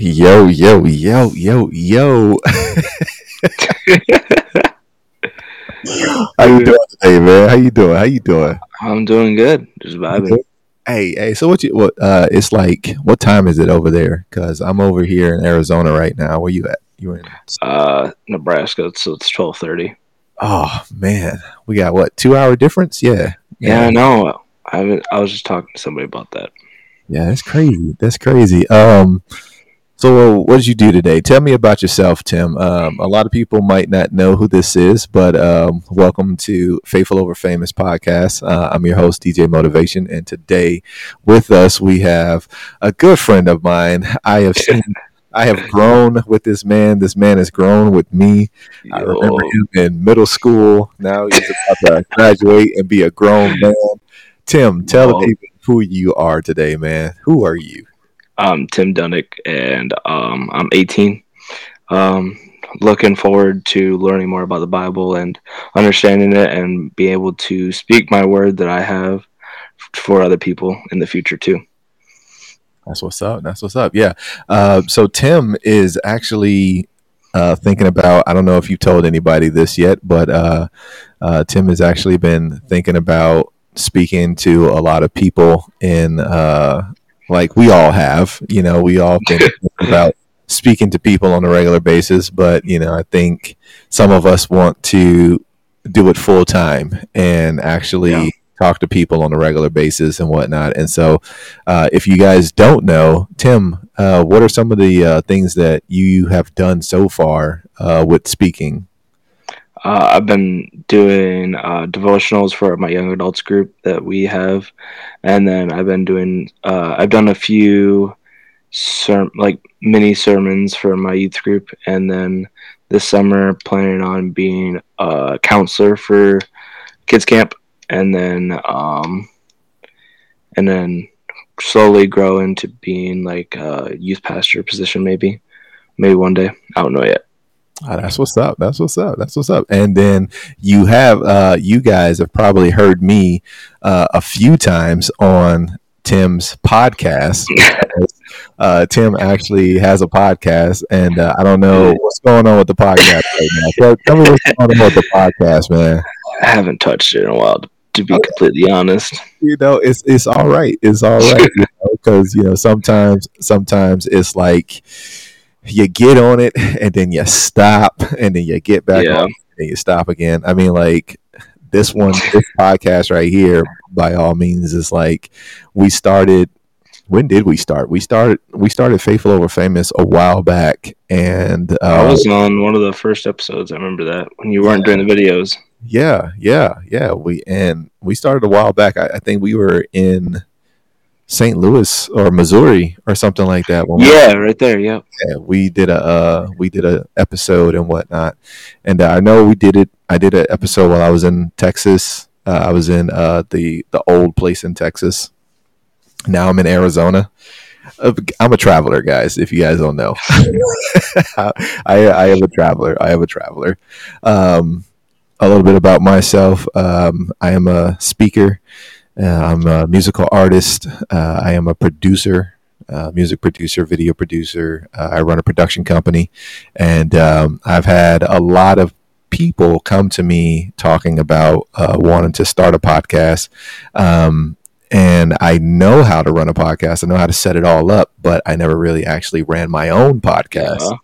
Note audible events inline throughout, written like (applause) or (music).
Yo, yo, yo, yo, yo. How you doing today, man? How you doing? How you doing? I'm doing good. Just vibing. Hey, hey. So what you? What? Uh, it's like. What time is it over there? Because I'm over here in Arizona right now. Where you at? You in? Uh, Nebraska. So it's twelve thirty. Oh man, we got what? Two hour difference? Yeah. Yeah, I know. I I was just talking to somebody about that. Yeah, that's crazy. That's crazy. Um, so what did you do today? Tell me about yourself, Tim. Um, a lot of people might not know who this is, but um, welcome to Faithful Over Famous podcast. Uh, I'm your host, DJ Motivation, and today with us we have a good friend of mine. I have (laughs) seen. I have grown with this man. This man has grown with me. I remember him in middle school. Now he's about to (laughs) graduate and be a grown man. Tim, tell the people who you are today, man. Who are you? I'm Tim Dunnick, and um, I'm 18. Um, looking forward to learning more about the Bible and understanding it, and be able to speak my word that I have for other people in the future too. That's what's up. That's what's up. Yeah. Uh, so Tim is actually uh, thinking about. I don't know if you told anybody this yet, but uh, uh Tim has actually been thinking about speaking to a lot of people in uh, like we all have. You know, we all think (laughs) about speaking to people on a regular basis, but you know, I think some of us want to do it full time and actually yeah. talk to people on a regular basis and whatnot. And so, uh, if you guys don't know, Tim, uh, what are some of the uh, things that you have done so far uh, with speaking? Uh, I've been doing uh, devotionals for my young adults group that we have, and then I've been doing. Uh, I've done a few, ser- like mini sermons for my youth group, and then this summer planning on being a counselor for kids camp, and then um, and then slowly grow into being like a youth pastor position, maybe, maybe one day. I don't know yet. Oh, that's what's up. That's what's up. That's what's up. And then you have, uh, you guys have probably heard me uh, a few times on Tim's podcast. (laughs) uh, Tim actually has a podcast, and uh, I don't know what's going on with the podcast right now. So tell me what's going on with the podcast, man. I haven't touched it in a while, to be completely honest. You know, it's it's all right. It's all right because you, know, you know sometimes sometimes it's like you get on it (laughs) and then you stop and then you get back yeah. on and you stop again. I mean, like this one, this (laughs) podcast right here, by all means, is like we started. When did we start? We started. We started Faithful Over Famous a while back, and uh, I was on one of the first episodes. I remember that when you weren't doing the videos. Yeah, yeah, yeah. We and we started a while back. I, I think we were in St. Louis or Missouri or something like that. yeah, we, right there. Yep. Yeah, we did a uh, we did a episode and whatnot, and uh, I know we did it. I did an episode while I was in Texas. Uh, I was in uh, the the old place in Texas. Now I'm in Arizona. Uh, I'm a traveler, guys. If you guys don't know, (laughs) I, I am a traveler. I am a traveler. Um, a little bit about myself. Um, I am a speaker. Uh, I'm a musical artist. Uh, I am a producer, uh, music producer, video producer. I run a production company, and um, I've had a lot of people come to me talking about uh, wanting to start a podcast. Um, and I know how to run a podcast. I know how to set it all up, but I never really actually ran my own podcast. Yeah.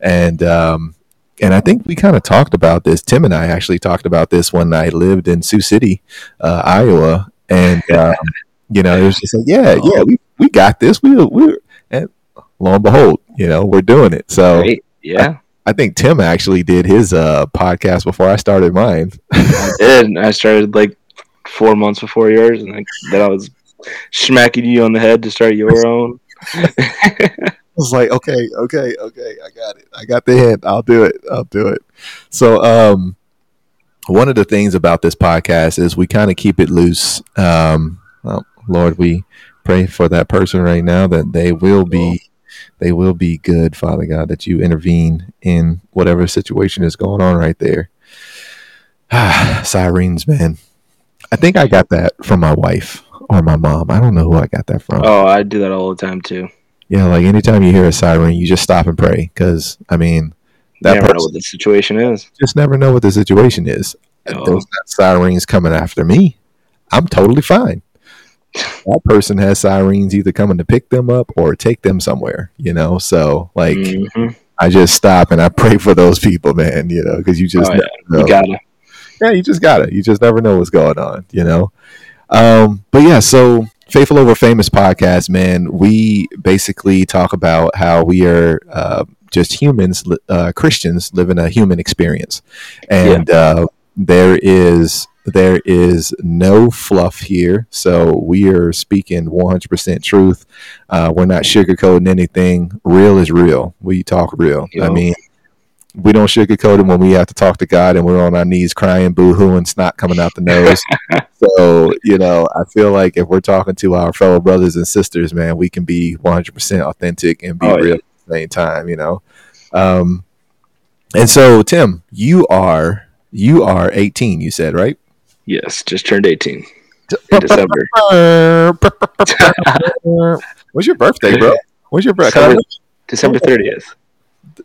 And um, and I think we kind of talked about this. Tim and I actually talked about this when I lived in Sioux City, uh, Iowa, and um, you know, it was just like, yeah, yeah, we, we got this. We we and lo and behold, you know, we're doing it. So Great. yeah. I, I, think Tim actually did his uh, podcast before I started mine. I (laughs) did. I started like four months before yours, and then I was smacking you on the head to start your (laughs) own. I was like, okay, okay, okay, I got it. I got the hint. I'll do it. I'll do it. So, um, one of the things about this podcast is we kind of keep it loose. Um, well, Lord, we pray for that person right now that they will be they will be good, Father God, that you intervene in whatever situation is going on right there. (sighs) Ah, sirens, man. I think I got that from my wife or my mom. I don't know who I got that from. Oh, I do that all the time too. Yeah, like anytime you hear a siren, you just stop and pray because I mean, that never know what the situation is. Just never know what the situation is. Oh. Those sirens coming after me. I'm totally fine. that person has sirens either coming to pick them up or take them somewhere. You know, so like. Mm-hmm. I just stop and I pray for those people, man. You know, because you just oh, yeah. you gotta. Yeah, you just gotta. You just never know what's going on. You know. Um, but yeah, so Faithful Over Famous podcast, man, we basically talk about how we are uh, just humans, uh, Christians, living a human experience, and yeah. uh, there is there is no fluff here. So we are speaking 100% truth. Uh, we're not sugarcoating anything. Real is real. We talk real. I mean, we don't sugarcoat it when we have to talk to God and we're on our knees crying, boo hoo, and snot coming out the nose. (laughs) so, you know, I feel like if we're talking to our fellow brothers and sisters, man, we can be 100% authentic and be oh, real yeah. Same time, you know. Um, and so, Tim, you are you are 18, you said, right? Yes, just turned 18 in (laughs) December. (laughs) What's your birthday, bro? What's your birthday? December, December 30th.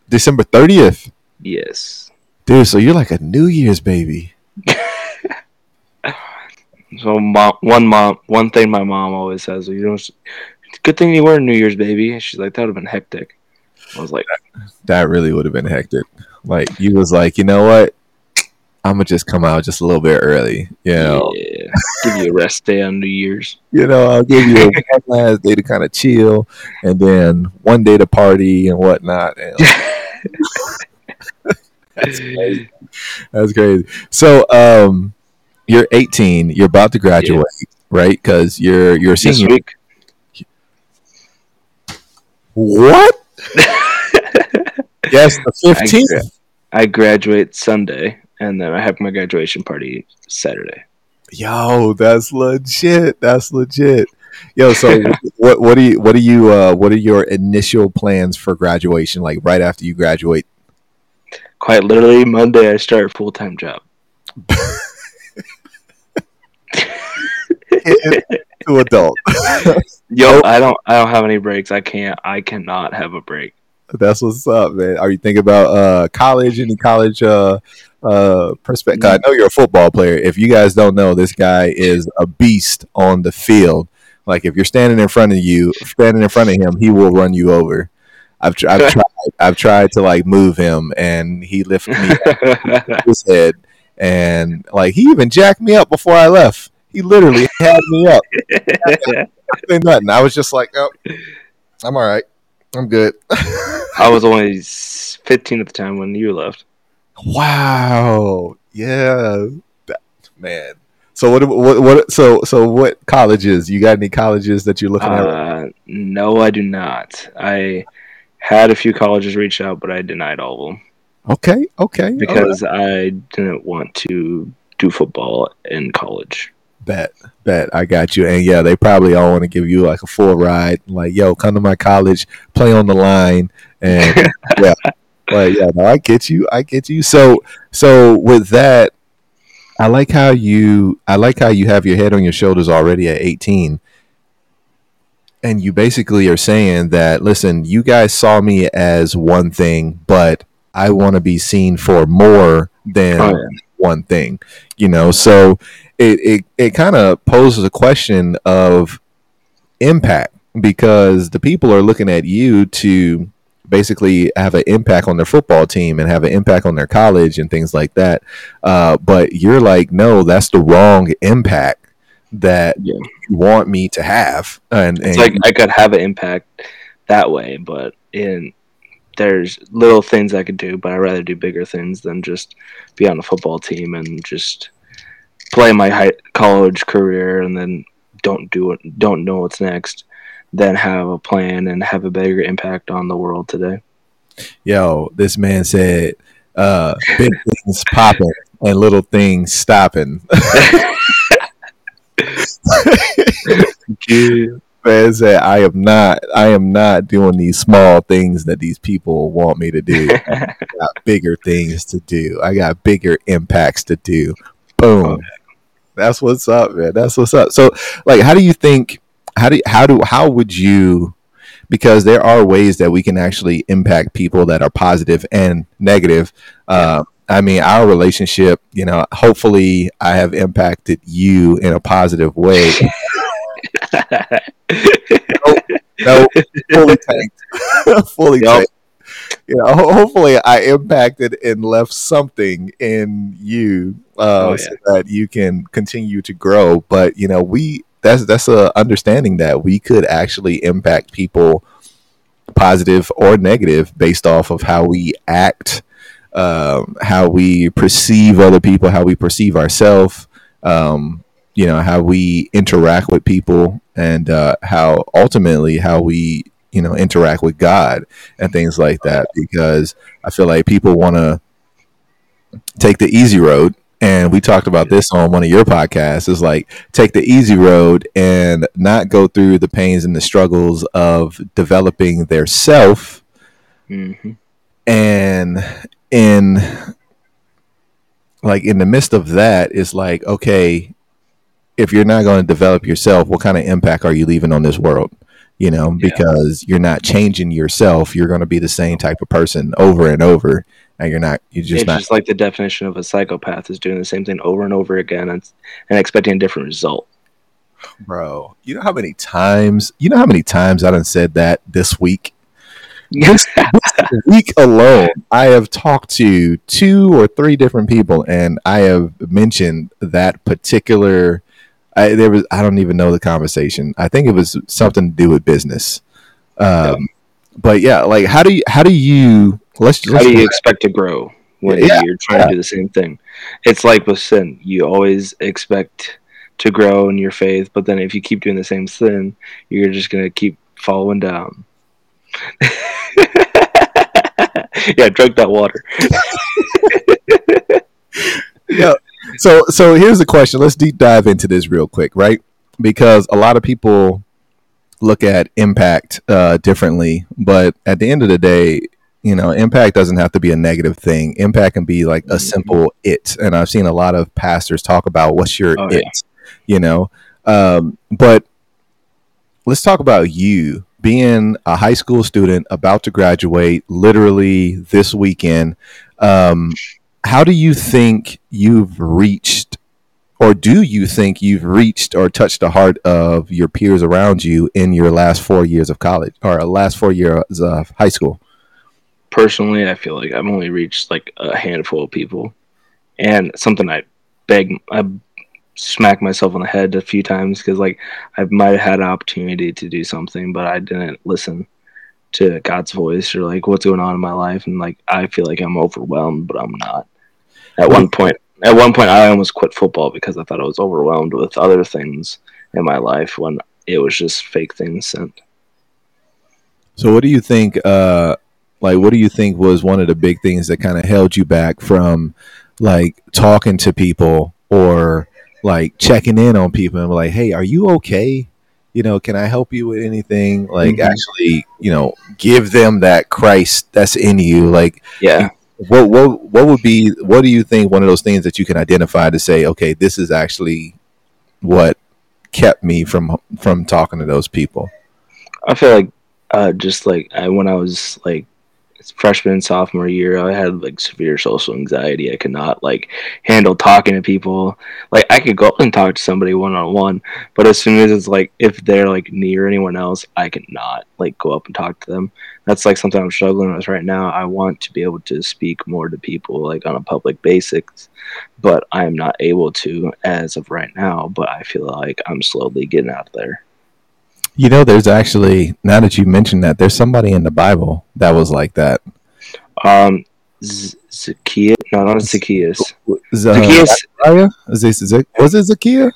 December 30th? Yes. Dude, so you're like a New Year's baby. (laughs) so mom, one mom, one thing my mom always says, you know, good thing you were a New Year's baby. She's like, that would have been hectic. I was like, that really would have been hectic. Like, you was like, you know what? I'm gonna just come out just a little bit early. You know, yeah, give you a rest day on New Year's. (laughs) You know, I'll give you one last day to kind of chill, and then one day to party and whatnot. And, (laughs) That's crazy. That's crazy. So, um, you're 18. You're about to graduate, yeah. right? Because you're you're a senior. This week. What? (laughs) yes, the 15th. I, gra- I graduate Sunday and then I have my graduation party Saturday. Yo, that's legit. That's legit. Yo, so (laughs) what what do you what do you uh what are your initial plans for graduation like right after you graduate? Quite literally Monday I start a full time job. (laughs) to adult. Yo, I don't I don't have any breaks. I can't I cannot have a break. That's what's up, man. Are you thinking about uh college? Any college uh uh, perspective. I know you're a football player. If you guys don't know, this guy is a beast on the field. Like if you're standing in front of you, standing in front of him, he will run you over. I've, I've (laughs) tried. I've tried to like move him, and he lifted me up (laughs) his head, and like he even jacked me up before I left. He literally had me up. (laughs) I nothing. I was just like, oh, I'm all right. I'm good. (laughs) I was only 15 at the time when you left. Wow. Yeah. That, man. So what, what? What? So so what colleges? You got any colleges that you're looking uh, at? No, I do not. I had a few colleges reach out, but I denied all of them. Okay. Okay. Because right. I didn't want to do football in college. Bet, bet, I got you. And yeah, they probably all want to give you like a full ride. Like, yo, come to my college, play on the line, and (laughs) yeah, but yeah, no, I get you. I get you. So so with that, I like how you I like how you have your head on your shoulders already at 18. And you basically are saying that listen, you guys saw me as one thing, but I want to be seen for more than oh, yeah. one thing. You know, so it it, it kind of poses a question of impact because the people are looking at you to basically have an impact on their football team and have an impact on their college and things like that. Uh, but you're like, no, that's the wrong impact that yeah. you want me to have. And, it's and like I could have an impact that way, but in there's little things I could do, but I'd rather do bigger things than just be on a football team and just play my high college career and then don't do it, don't know what's next then have a plan and have a bigger impact on the world today. Yo, this man said, uh, big (laughs) things popping and little things stopping. (laughs) man said, I am not, I am not doing these small things that these people want me to do. I got (laughs) bigger things to do. I got bigger impacts to do. Boom. Okay. That's what's up, man. That's what's up. So, like, how do you think? how do how do how would you because there are ways that we can actually impact people that are positive and negative. Uh, I mean, our relationship, you know, hopefully I have impacted you in a positive way. (laughs) no, no, fully tanked. (laughs) fully yep. tanked. (laughs) You know, hopefully I impacted and left something in you uh, oh, yeah. so that you can continue to grow. But, you know, we, that's, that's a understanding that we could actually impact people positive or negative based off of how we act um, how we perceive other people, how we perceive ourselves, um, you know, how we interact with people, and uh, how ultimately how we you know interact with God and things like that. Because I feel like people want to take the easy road and we talked about this on one of your podcasts is like take the easy road and not go through the pains and the struggles of developing their self mm-hmm. and in like in the midst of that is like okay if you're not going to develop yourself what kind of impact are you leaving on this world you know yeah. because you're not changing yourself you're going to be the same type of person over and over and you're not you just it's not just like the definition of a psychopath is doing the same thing over and over again and, and expecting a different result bro you know how many times you know how many times i done said that this week this, this week alone, I have talked to two or three different people, and I have mentioned that particular. I, there was I don't even know the conversation. I think it was something to do with business. Um, But yeah, like how do you how do you let's, let's how do you expect to grow when yeah, you're trying yeah. to do the same thing? It's like with sin. You always expect to grow in your faith, but then if you keep doing the same sin, you're just gonna keep falling down. (laughs) yeah, drink that water. (laughs) yeah. So so here's the question. Let's deep dive into this real quick, right? Because a lot of people look at impact uh, differently, but at the end of the day, you know, impact doesn't have to be a negative thing. Impact can be like a mm-hmm. simple it, and I've seen a lot of pastors talk about what's your oh, it, yeah. you know. Um, but let's talk about you being a high school student about to graduate literally this weekend, um, how do you think you've reached, or do you think you've reached or touched the heart of your peers around you in your last four years of college or last four years of high school? Personally, I feel like I've only reached like a handful of people, and something I beg, I smack myself on the head a few times because like I might have had an opportunity to do something, but I didn't listen to God's voice or like what's going on in my life, and like I feel like I'm overwhelmed, but I'm not. At one point, at one point, I almost quit football because I thought I was overwhelmed with other things in my life when it was just fake things sent. So, what do you think? Uh, like, what do you think was one of the big things that kind of held you back from like talking to people or like checking in on people and like, hey, are you okay? You know, can I help you with anything? Like, mm-hmm. actually, you know, give them that Christ that's in you. Like, yeah. What what what would be? What do you think? One of those things that you can identify to say, okay, this is actually what kept me from from talking to those people. I feel like uh, just like I, when I was like freshman sophomore year, I had like severe social anxiety. I could not like handle talking to people. Like I could go and talk to somebody one on one, but as soon as it's like if they're like near anyone else, I cannot like go up and talk to them. That's like something I'm struggling with right now. I want to be able to speak more to people like on a public basis, but I am not able to as of right now. But I feel like I'm slowly getting out there. You know, there's actually now that you mentioned that, there's somebody in the Bible that was like that. Um, Z- Zacchaeus? No, not Zacchaeus. Z- Zacchaeus. Is this, Z- was it Zacchaeus?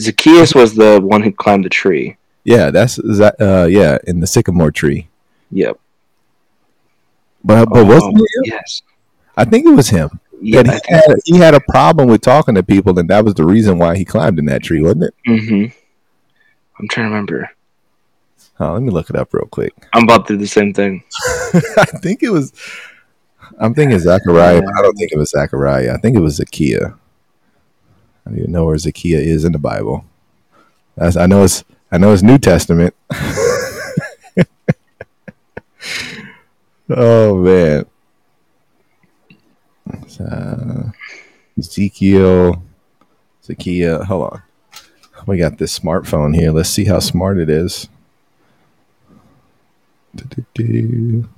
Zacchaeus was the one who climbed the tree. Yeah, that's that. Uh, yeah, in the sycamore tree. Yep. But but wasn't oh, it? Yes. I think it was him. Yeah, he had, he had a problem with talking to people, and that was the reason why he climbed in that tree, wasn't it? Mm-hmm. I'm trying to remember. Oh, let me look it up real quick. I'm about to do the same thing. (laughs) I think it was. I'm thinking Zachariah, I don't think it was Zachariah. I think it was Zacchaeus. I don't even know where Zacchaeus is in the Bible. That's, I know it's I know it's New Testament. (laughs) oh man. Uh, Ezekiel, Zakia. Hold on. We got this smartphone here. Let's see how smart it is. Do-do-do.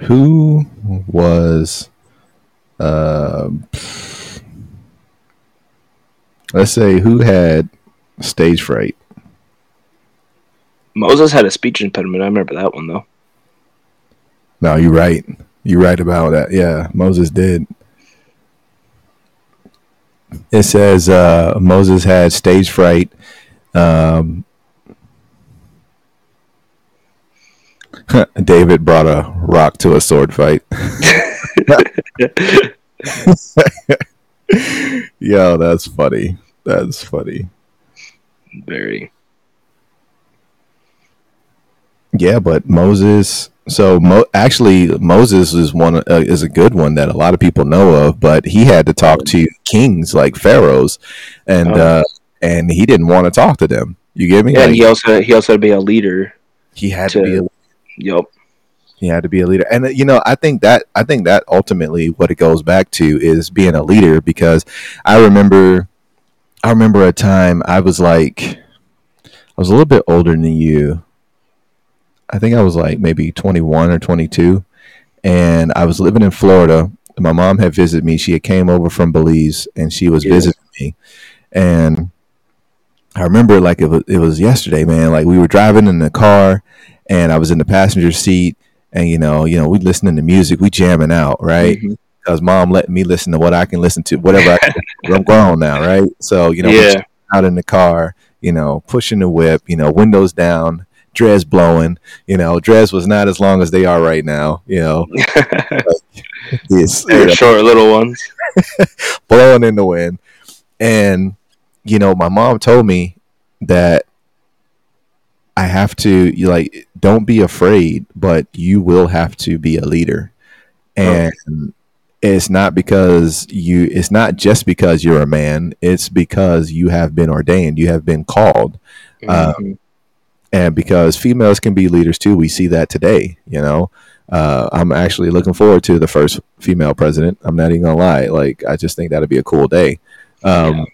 Who was uh, let's say who had stage fright? Moses had a speech impediment. I remember that one though. No, you're right. You're right about that. Yeah, Moses did. It says uh, Moses had stage fright. Um, (laughs) David brought a rock to a sword fight. (laughs) (laughs) Yo, that's funny. That's funny. Very. Yeah, but Moses. So Mo, actually, Moses is one uh, is a good one that a lot of people know of. But he had to talk to kings like pharaohs, and Oh. uh, and he didn't want to talk to them. You get me? Yeah, and he also he also had to be a leader. he had to be a to- Yup. he had to be a leader and uh, you know i think that i think that ultimately what it goes back to is being a leader because i remember i remember a time i was like i was a little bit older than you i think i was like maybe 21 or 22 and i was living in florida my mom had visited me she had came over from belize and she was Yeah. visiting me and i remember like it was, it was yesterday man like we were driving in the car and i was in the passenger seat and you know, you know, we listening to music, we jamming out, right? Mhm. Because mom letting me listen to what I can listen to, whatever I can. I'm grown now, right? So you know, we're yeah. out in the car, you know, pushing the whip, you know, windows down, Drez blowing, you know, Drez was not as long as they are right now, you know, this you know, short little ones. (laughs) blowing in the wind, and you know, my mom told me that I have to you like don't be afraid, but you will have to be a leader. And it's not because you it's not just because you're a man, it's because you have been ordained, you have been called. Uh, Mhm. And because females can be leaders too, we see that today, you know. Uh, I'm actually looking forward to the first female president. I'm not even gonna lie. Like, I just think that'd be a cool day. Um, Yeah.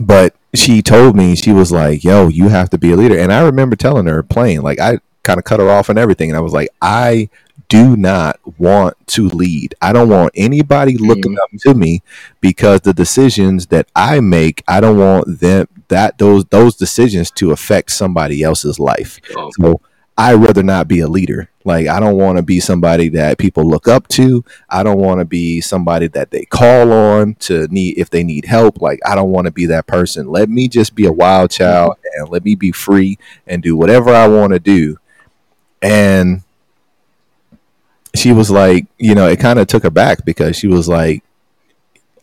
But she told me she was like, "Yo, you have to be a leader." And I remember telling her plain, like I kind of cut her off and everything, and I was like, "I do not want to lead. I don't want anybody looking mm-hmm. up to me because the decisions that I make, I don't want them that those those decisions to affect somebody else's life. Oh, So I rather not be a leader. Like I don't want to be somebody that people look up to. I don't want to be somebody that they call on to need if they need help. Like I don't want to be that person. Let me just be a wild mm-hmm. child and let me be free and do whatever I want to do. And she was like, you know, it kind of took her back because she was like,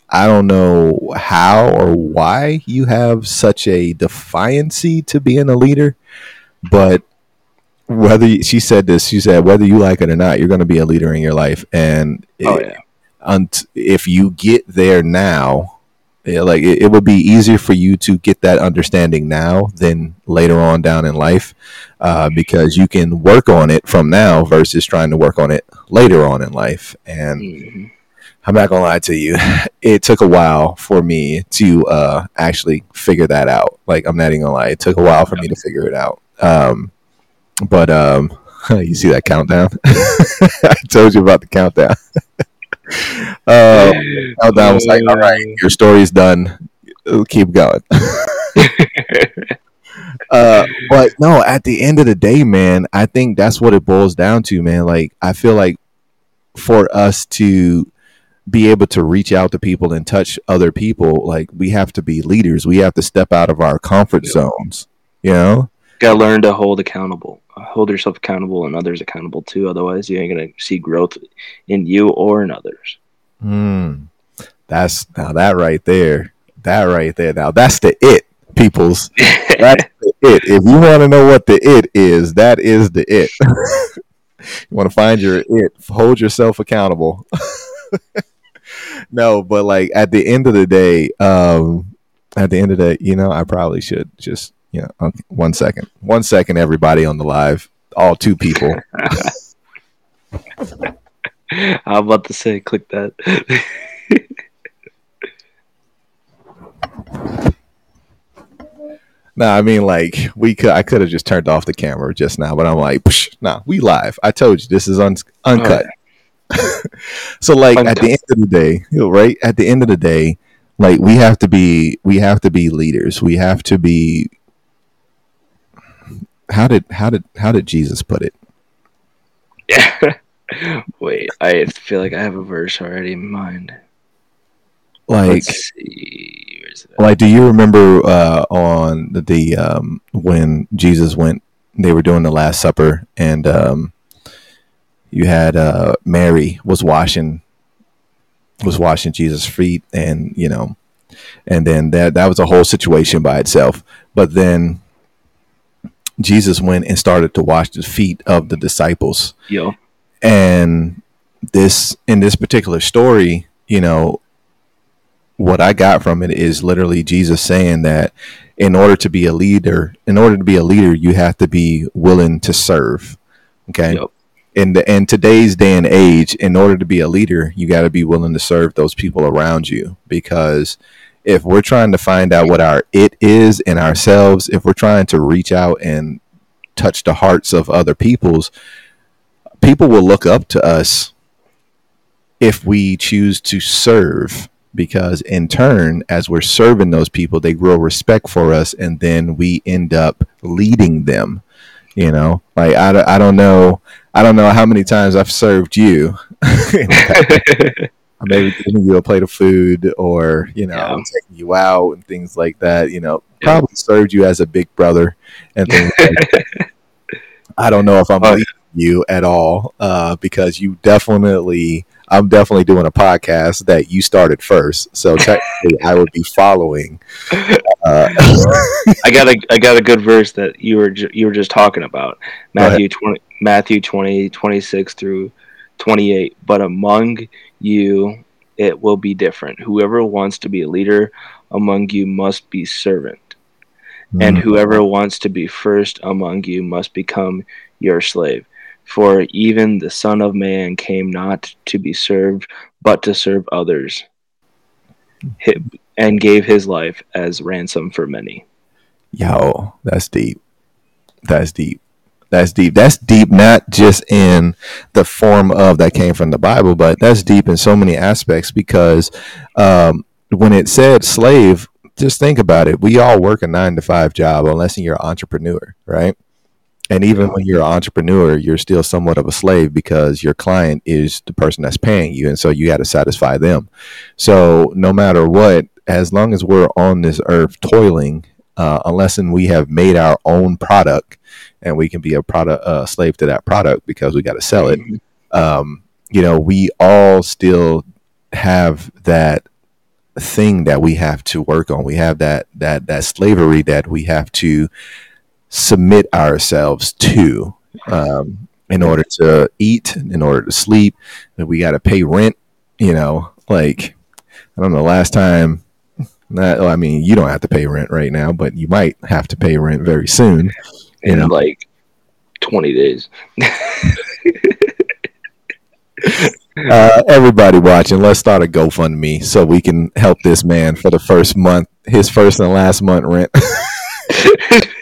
I don't know how or why you have such a defiancy to being a leader, but whether you- she said this, she said whether you like it or not, you're going to be a leader in your life, and oh it- yeah. if you get there now, yeah, like it, it would be easier for you to get that understanding now than later on down in life, uh, because you can work on it from now versus trying to work on it later on in life. And Mhm. I'm not gonna lie to you, (laughs) it took a while for me to uh, actually figure that out. Like I'm not even gonna lie, it took a while for me to figure it out. Um, but um, (laughs) you see that countdown? (laughs) I told you about the countdown. Uh, countdown was like, all right, your story's done. Keep going. (laughs) uh, but no, at the end of the day, man, I think that's what it boils down to, man. Like, I feel like for us to be able to reach out to people and touch other people, like, we have to be leaders. We have to step out of our comfort zones, you know? Gotta learn to hold accountable. Hold yourself accountable and others accountable too. Otherwise, you ain't gonna see growth in you or in others. Hmm. That's now that right there. That right there. Now that's the it, peoples. That's the (laughs) it. If you want to know what the it is, that is the it. (laughs) you want to find your it. Hold yourself accountable. (laughs) no, but like at the end of the day, um, at the end of the, you know, I probably should just, you know, okay, one second, one second, everybody on the live, all two people. (laughs) I'm about to say, click that. (laughs) nah, I mean, like we could. I could have just turned off the camera just now, but I'm like, Psh, nah, we live. I told you this is un- uncut. (laughs) so, like at the end of the day, right? At the end of the day, like we have to be, we have to be leaders. We have to be. How did how did how did Jesus put it? Yeah. Wait, I feel like I have a verse already in mind. Like, Let's see. Where's it at? like, do you remember uh, on the, the um, when Jesus went? They were doing the Last Supper, and um, you had uh, Mary was washing was washing Jesus' feet, and you know, and then that that was a whole situation by itself. But then Jesus went and started to wash the feet of the disciples, Yo. And this in this particular story, you know, what I got from it is literally Jesus saying that in order to be a leader, in order to be a leader, you have to be willing to serve. Okay. Yep. In the in today's day and age, in order to be a leader, you got to be willing to serve those people around you. Because if we're trying to find out what our it is in ourselves, if we're trying to reach out and touch the hearts of other people's, people will look up to us if we choose to serve because in turn as we're serving those people they grow respect for us and then we end up leading them you know like i, don't- I don't know i don't know how many times i've served you (laughs) (laughs) maybe giving you a plate of food or you know Yeah. taking you out and things like that you know Yeah. probably served you as a big brother and things like that. (laughs) i don't know if i'm Oh. You at all uh, because you definitely i'm definitely doing a podcast that you started first so (laughs) technically i would be following uh, (laughs) I got a I got a good verse that you were ju- you were just talking about. Matthew 20 Matthew 20 26 through 28. But among you it will be different. Whoever wants to be a leader among you must be servant, and mm, whoever wants to be first among you must become your slave. For even the Son of Man came not to be served, but to serve others, and gave his life as ransom for many. Yo, that's deep. That's deep. That's deep. That's deep, not just in the form of that came from the Bible, but that's deep in so many aspects because um, when it said slave, just think about it. We all work a nine to five job unless you're an entrepreneur, right? And even when you're an entrepreneur, you're still somewhat of a slave because your client is the person that's paying you. And so you got to satisfy them. So no matter what, as long as we're on this earth toiling, uh, unless and we have made our own product and we can be a product uh, slave to that product because we got to sell it um, you know we all still have that thing that we have to work on we have that that that slavery that we have to submit ourselves to um, in order to eat in order to sleep that we got to pay rent you know like i don't know last time not, I mean, you don't have to pay rent right now, but you might have to pay rent very soon. You in know. like 20 days. (laughs) Uh, everybody watching, let's start a GoFundMe so we can help this man for the first month, his first and last month rent. (laughs)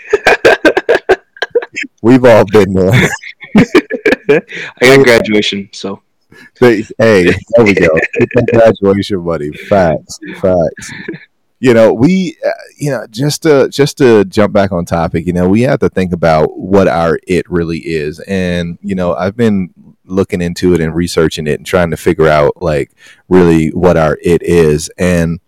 We've all been there. (laughs) I got graduation, so Hey, there we go. (laughs) Graduation money. Facts, facts. You know, we, uh, you know, just to just to jump back on topic, you know, we have to think about what our it really is, and you know, I've been looking into it and researching it and trying to figure out like really what our it is, and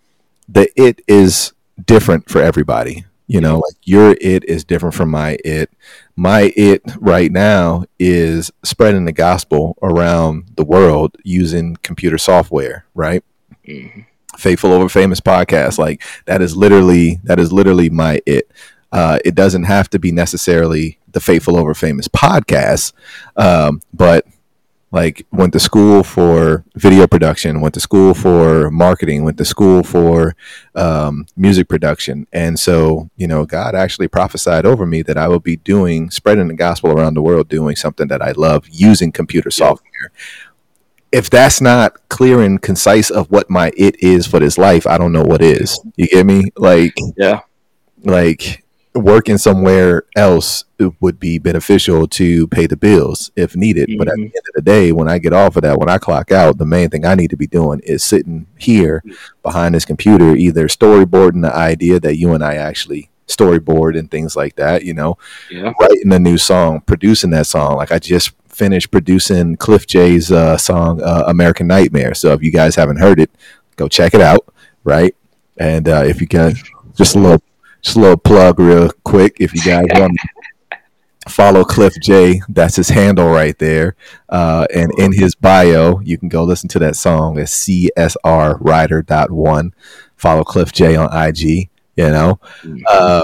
the it is different for everybody. You know, like your it is different from my it. My it right now is spreading the gospel around the world using computer software, right? mhm. Faithful over famous podcast. Like that is literally that is literally my it. Uh, it doesn't have to be necessarily the Faithful over famous podcast, um, but like went to school for video production, went to school for marketing, went to school for um, music production, and so you know, God actually prophesied over me that I would be doing spreading the gospel around the world, doing something that I love using computer software. If that's not clear and concise of what my it is for this life, I don't know what is. You get me? Like, Yeah. like working somewhere else would be beneficial to pay the bills if needed. But at the Mhm. end of the day, when I get off of that, when I clock out, the main thing I need to be doing is sitting here behind this computer, either storyboarding the idea that you and I actually storyboard and things like that, you know, Yeah. writing a new song, producing that song. Like I just finished producing Cliff J's uh, song uh, "American Nightmare." So if you guys haven't heard it, go check it out. Right, and uh, if you guys just a little, just a little plug real quick. If you guys want to follow Cliff J, that's his handle right there. Uh, and in his bio, you can go listen to that song. It's csrrider.one. Follow Cliff J on IG. You know, um,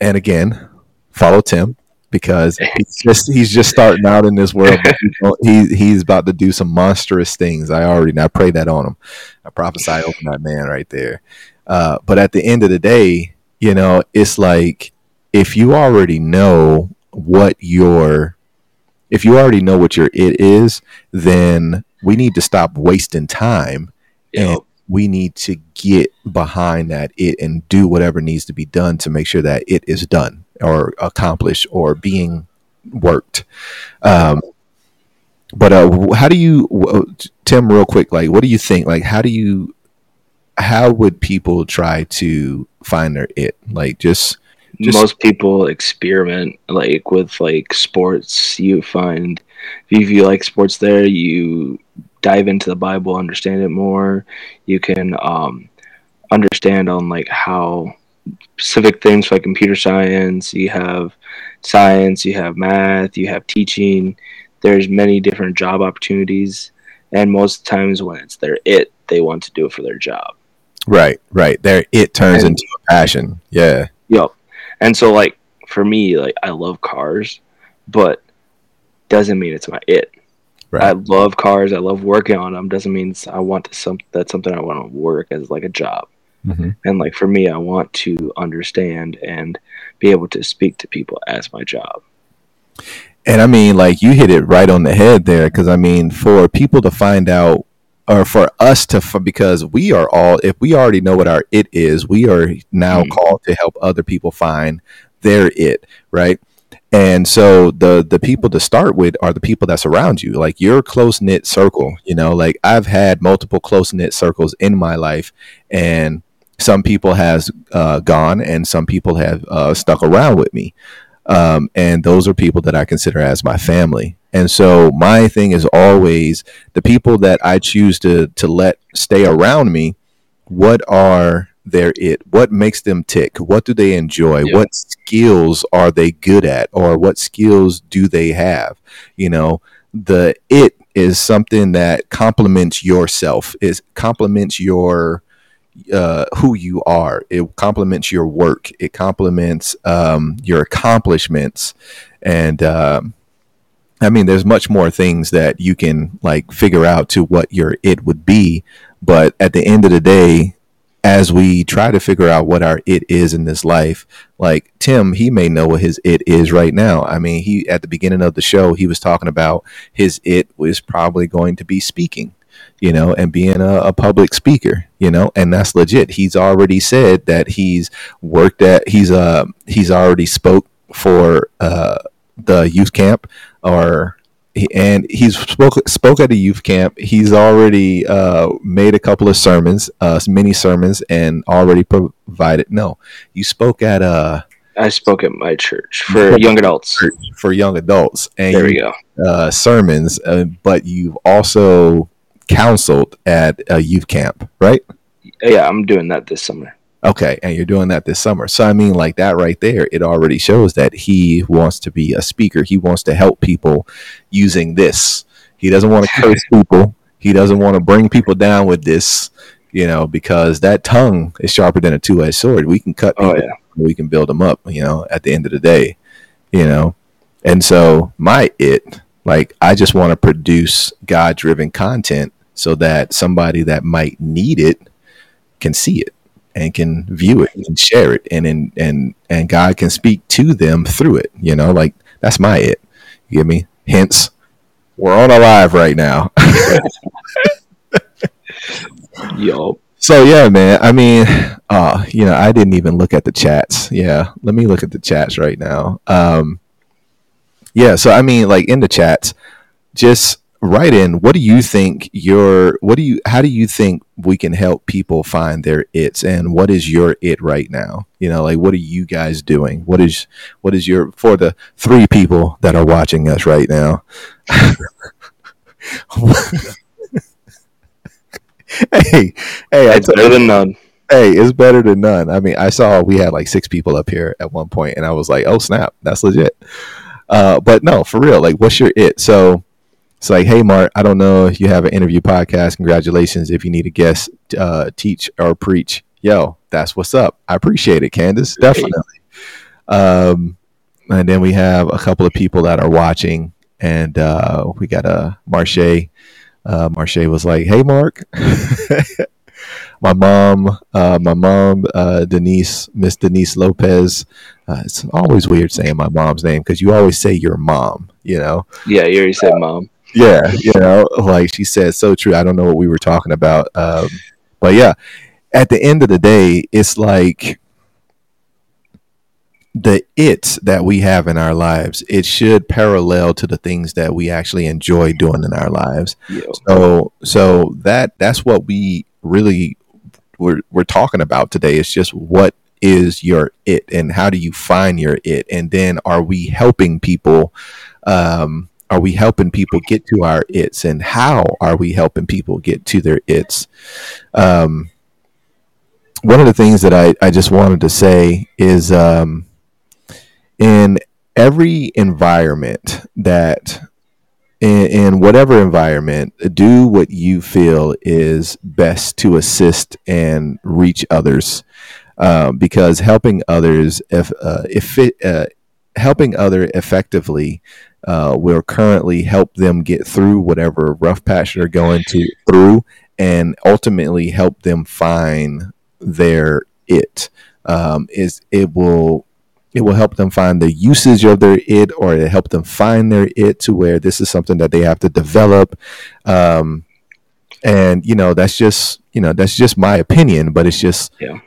and again, follow Tim because he's just he's just starting out in this world. But he he's about to do some monstrous things. I already I pray that on him. I prophesy over that man right there. Uh, but at the end of the day, you know, it's like if you already know what your if you already know what your it is, then we need to stop wasting time Yeah. and we need to get behind that it and do whatever needs to be done to make sure that it is done or accomplished or being worked. Um, but uh, how do you, Tim, real quick, like, what do you think? Like, how do you, how would people try to find their it? Like, just, just- most people experiment like with like sports. You find if you like sports there you dive into the bible understand it more. You can um, understand on like how specific things like computer science you have science you have math you have teaching. There's many different job opportunities. And most times when it's their it they want to do it for their job right, right. There, it turns And- into a passion. Yeah. Yep. And so like for me, like I love cars, but doesn't mean it's my it. Right. I love cars. I love working on them. Doesn't mean I want to some that's something I want to work as like a job. hmm And like for me, I want to understand and be able to speak to people as my job. And I mean, like you hit it right on the head there, because I mean, for people to find out, or for us to, f- because we are all, if we already know what our it is, we are now Mhm. called to help other people find their it, right? And so the the people to start with are the people that's around you, like your close knit circle. You know, like I've had multiple close knit circles in my life, and some people has uh, gone, and some people have uh, stuck around with me um, and those are people that I consider as my family. And so my thing is always the people that I choose to to let stay around me. What are their it? What makes them tick? What do they enjoy? Yeah. What skills are they good at, or what skills do they have? You know, the it is something that complements yourself. Is complements your uh, who you are. It complements your work. It complements um, your accomplishments, and um, I mean, there's much more things that you can like figure out to what your it would be. But at the end of the day, as we try to figure out what our it is in this life, like Tim, he may know what his it is right now. I mean, he at the beginning of the show, he was talking about his it was probably going to be speaking you know, and being a, a public speaker, you know, and that's legit. He's already said that he's worked at he's uh he's already spoke for uh the youth camp or he, and he's spoke spoke at a youth camp. He's already uh made a couple of sermons, uh mini sermons and already provided no. You spoke at uh I spoke at my church for young adults. for young adults and There you we go. uh, sermons, uh, but you've also counseled at a youth camp, right? Yeah, I'm doing that this summer. Okay, and you're doing that this summer. So I mean, like that right there, it already shows that he wants to be a speaker. He wants to help people using this. He doesn't want to (laughs) curse people. He doesn't want to bring people down with this, you know, because that tongue is sharper than a two-edged sword. We can cut oh, people Oh yeah. we can build them up you know at the end of the day you know and so my it Like I just want to produce God driven content so that somebody that might need it can see it and can view it and share it and and and, and God can speak to them through it. You know, like that's my it. You get me? Hence, we're on a live right now. (laughs) Yo. So yeah, man. I mean, uh, you know, I didn't even look at the chats. Yeah, let me look at the chats right now. Um, yeah, so I mean, like in the chats, just write in. What do you think your? What do you? How do you think we can help people find their its? And what is your it right now? You know, like what are you guys doing? What is what is your for the three people that are watching us right now? (laughs) hey, hey, it's better than none. Hey, it's better than none. I mean, I saw we had like six people up here at one point, and I was like, "Oh snap, that's legit." Uh, but no, for real, like, what's your it? So it's like, hey, Mark, I don't know if you have an interview podcast. Congratulations. If you need a guest, uh, teach or preach, yo, that's what's up. I appreciate it, Candace. Definitely. Um, and then we have a couple of people that are watching, and uh, we got a Marche uh, Marche was like, "Hey, Mark." (laughs) my mom, uh, my mom, uh, Denise, Miss Denise Lopez. Uh, it's always weird saying my mom's name because you always say your mom. You know. Yeah, you already said mom. Yeah, you know, like she said, so true. I don't know what we were talking about, um, but yeah. At the end of the day, it's like the it that we have in our lives, it should parallel to the things that we actually enjoy doing in our lives. So, so that that's what we really we're we're talking about today. It's just what is your it, and how do you find your it, and then are we helping people? Um, are we helping people get to our its, and how are we helping people get to their its? Um, one of the things that I, I just wanted to say is um, in every environment that in, in, whatever environment do what you feel is best to assist and reach others um, because helping others if, uh, if it, uh, helping other effectively uh, will currently help them get through whatever rough patch they're going to through and ultimately help them find their it. Um, is it will it will help them find the usage of their it or it help them find their it to where this is something that they have to develop. Um, and you know that's just you know that's just my opinion but it's just yeah.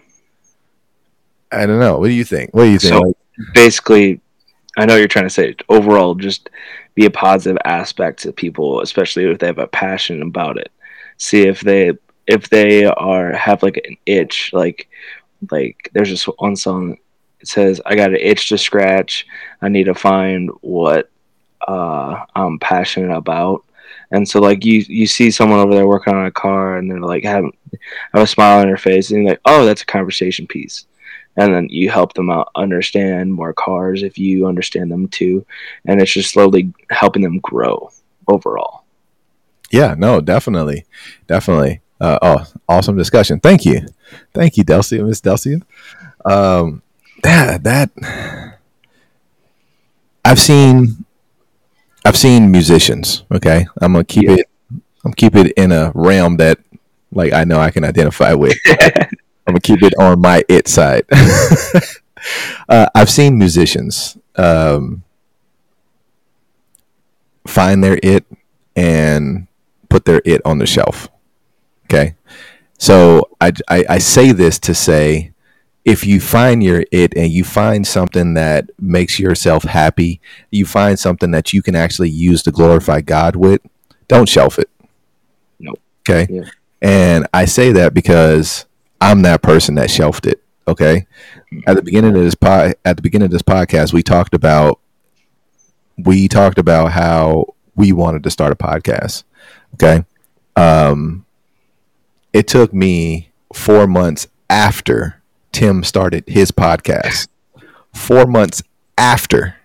I don't know. What do you think? What do you think? So basically i know you're trying to say overall just be a positive aspect to people especially if they have a passion about it see if they if they are have like an itch like like there's just one song it says I got an itch to scratch. I need to find what uh, I'm passionate about. And so like you you see someone over there working on a car and they're like have have a smile on their face and you're like, oh, that's a conversation piece. And then you help them out understand more cars if you understand them too. And it's just slowly helping them grow overall. Yeah, no, definitely. Definitely. Uh, oh, awesome discussion. Thank you. Thank you, Delcia, Miss Delcia. Um, that that I've seen I've seen musicians. Okay, I'm gonna keep yeah. it. I'm keep it in a realm that like I know I can identify with. (laughs) I'm gonna keep it on my it side. (laughs) uh, I've seen musicians um, find their it and put their it on the shelf. Okay, so I, I, I say this to say if you find your it and you find something that makes yourself happy, you find something that you can actually use to glorify God with, don't shelf it. No. Okay. Yeah. And I say that because I'm that person that shelved it. Okay. At the beginning of this pod, at the beginning of this podcast, we talked about we talked about how we wanted to start a podcast. Okay. Um, it took me four months after Tim started his podcast. Four months after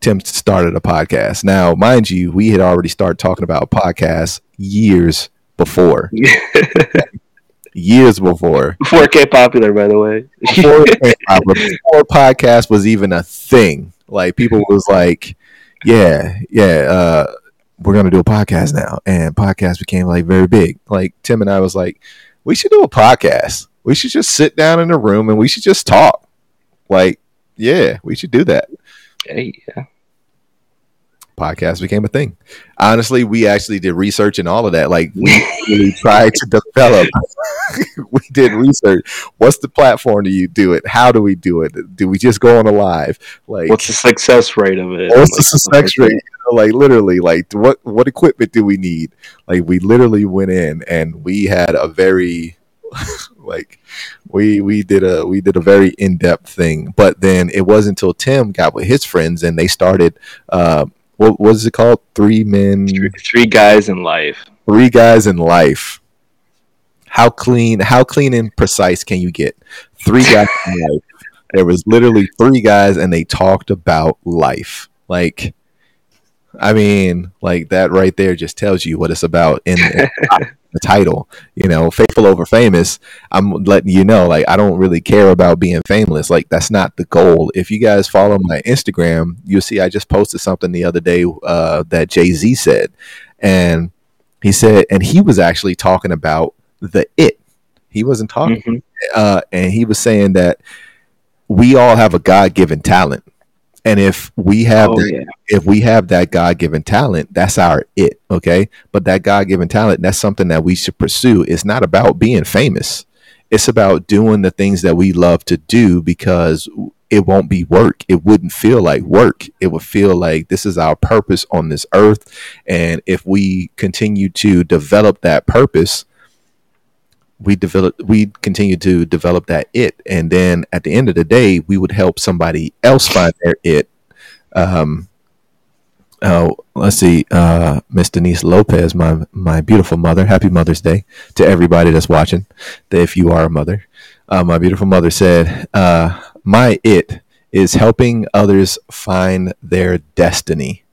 Tim started a podcast. Now, mind you, we had already started talking about podcasts years before. (laughs) years before. Before it became popular, by the way. before, (laughs) before podcast was even a thing. Like people was like, yeah, yeah, uh, we're gonna do a podcast now, and podcast became like very big. Like Tim and I was like, we should do a podcast. We should just sit down in a room and we should just talk. Like, yeah, we should do that. Hey, yeah. Podcast became a thing. Honestly, we actually did research and all of that. Like, we (laughs) really tried to develop. (laughs) we did research. What's the platform do you do it? How do we do it? Do we just go on a live? Like, What's the success rate of it? what's the success rate? You know, like literally, like what what equipment do we need? Like we literally went in and we had a very (laughs) like we we did a we did a very in depth thing. But then it wasn't until Tim got with his friends and they started. Uh, what was it called? Three men, Three, three guys in life. three guys in life. How clean? How clean and precise can you get? Three guys in (laughs) life. There was literally three guys, and they talked about life. Like, I mean, like that right there just tells you what it's about in, in (laughs) the title. You know, faithful over famous. I'm letting you know, like, I don't really care about being famous. Like, that's not the goal. If you guys follow my Instagram, you'll see I just posted something the other day uh, that Jay Z said, and he said, and he was actually talking about the it. He wasn't talking, Mhm. uh, and he was saying that we all have a God given talent. And if we have Oh, that, yeah. if we have that God given talent, that's our it. Okay. But that God given talent, that's something that we should pursue. It's not about being famous. It's about doing the things that we love to do because it won't be work. It wouldn't feel like work. It would feel like this is our purpose on this earth. And if we continue to develop that purpose, we develop we continue to develop that it and then at the end of the day we would help somebody else find their it. Um oh let's see uh miss denise lopez my my beautiful mother. Happy mother's day to everybody that's watching if you are a mother. Uh, my beautiful mother said uh my it is helping others find their destiny.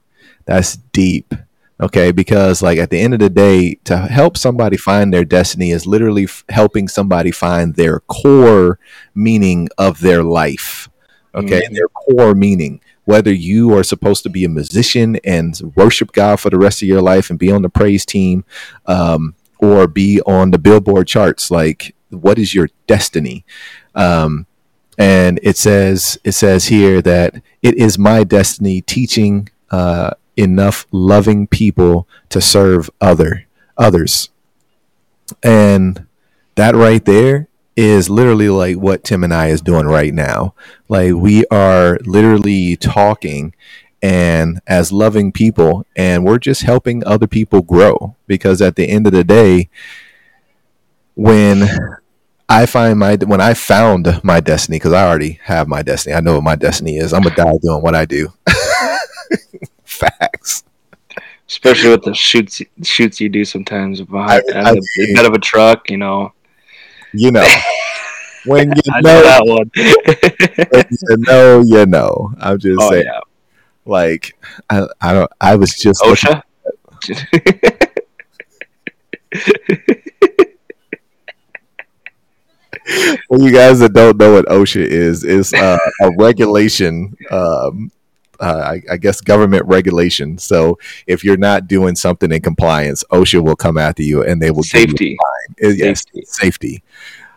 That's deep okay because like at the end of the day to help somebody find their destiny is literally f- helping somebody find their core meaning of their life. Okay Mhm. their core meaning. Whether you are supposed to be a musician and worship god for the rest of your life and be on the praise team um, or be on the billboard charts like what is your destiny? Um, and it says it says here that it is my destiny teaching uh, enough loving people to serve other others and that right there is literally like what tim and i is doing right now like we are literally talking and as loving people and we're just helping other people grow because at the end of the day when I find my when I found my destiny because I already have my destiny. I know what my destiny is. I'm gonna die doing what I do. (laughs) Facts. Especially with the shoots shoots you do sometimes behind I- I- the bed of a truck, you know. You know (laughs) when you know know, that one. (laughs) when you know, you know. I'm just oh saying, yeah, like I, I don't. I was just OSHA. (laughs) for you guys that don't know what OSHA is, is uh, a regulation. Um, uh, I, I guess government regulation. So if you're not doing something in compliance, OSHA will come after you and they will give you Safety. Uh, yes, Safety. safety.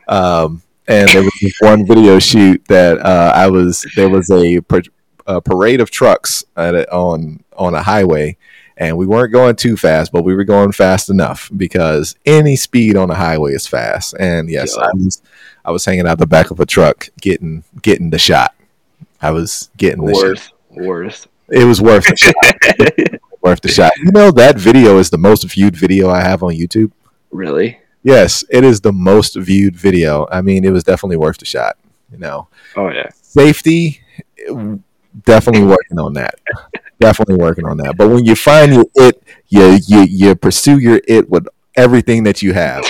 Um, and there was this one video shoot that uh, I was. There was a, par- a parade of trucks at a, on on a highway, and we weren't going too fast, but we were going fast enough because any speed on the highway is fast. And yes, Yeah. I was I was hanging out the back of a truck getting getting the shot. I was getting the shot. Worth. It was worth the shot. (laughs) worth the shot. You know that video is the most viewed video I have on YouTube. really? Yes, it is the most viewed video. I mean, it was definitely worth the shot. You know, Oh yeah. safety, definitely working on that. definitely working on that. But when you find your it, you you you pursue your it with everything that you have.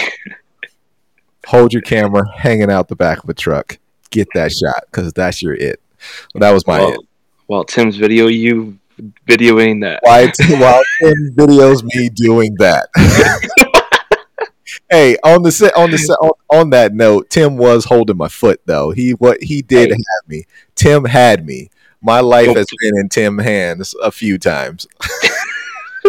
Hold your camera hanging out the back of a truck. Get that shot because that's your it. Well, that was my well, it. Well, Tim's video, you videoing that. Why (laughs) while Tim videos me doing that. (laughs) hey, on the on the on, on that note, Tim was holding my foot though. He what he did Hey. have me. Tim had me. My life has been in Tim hands a few times. (laughs)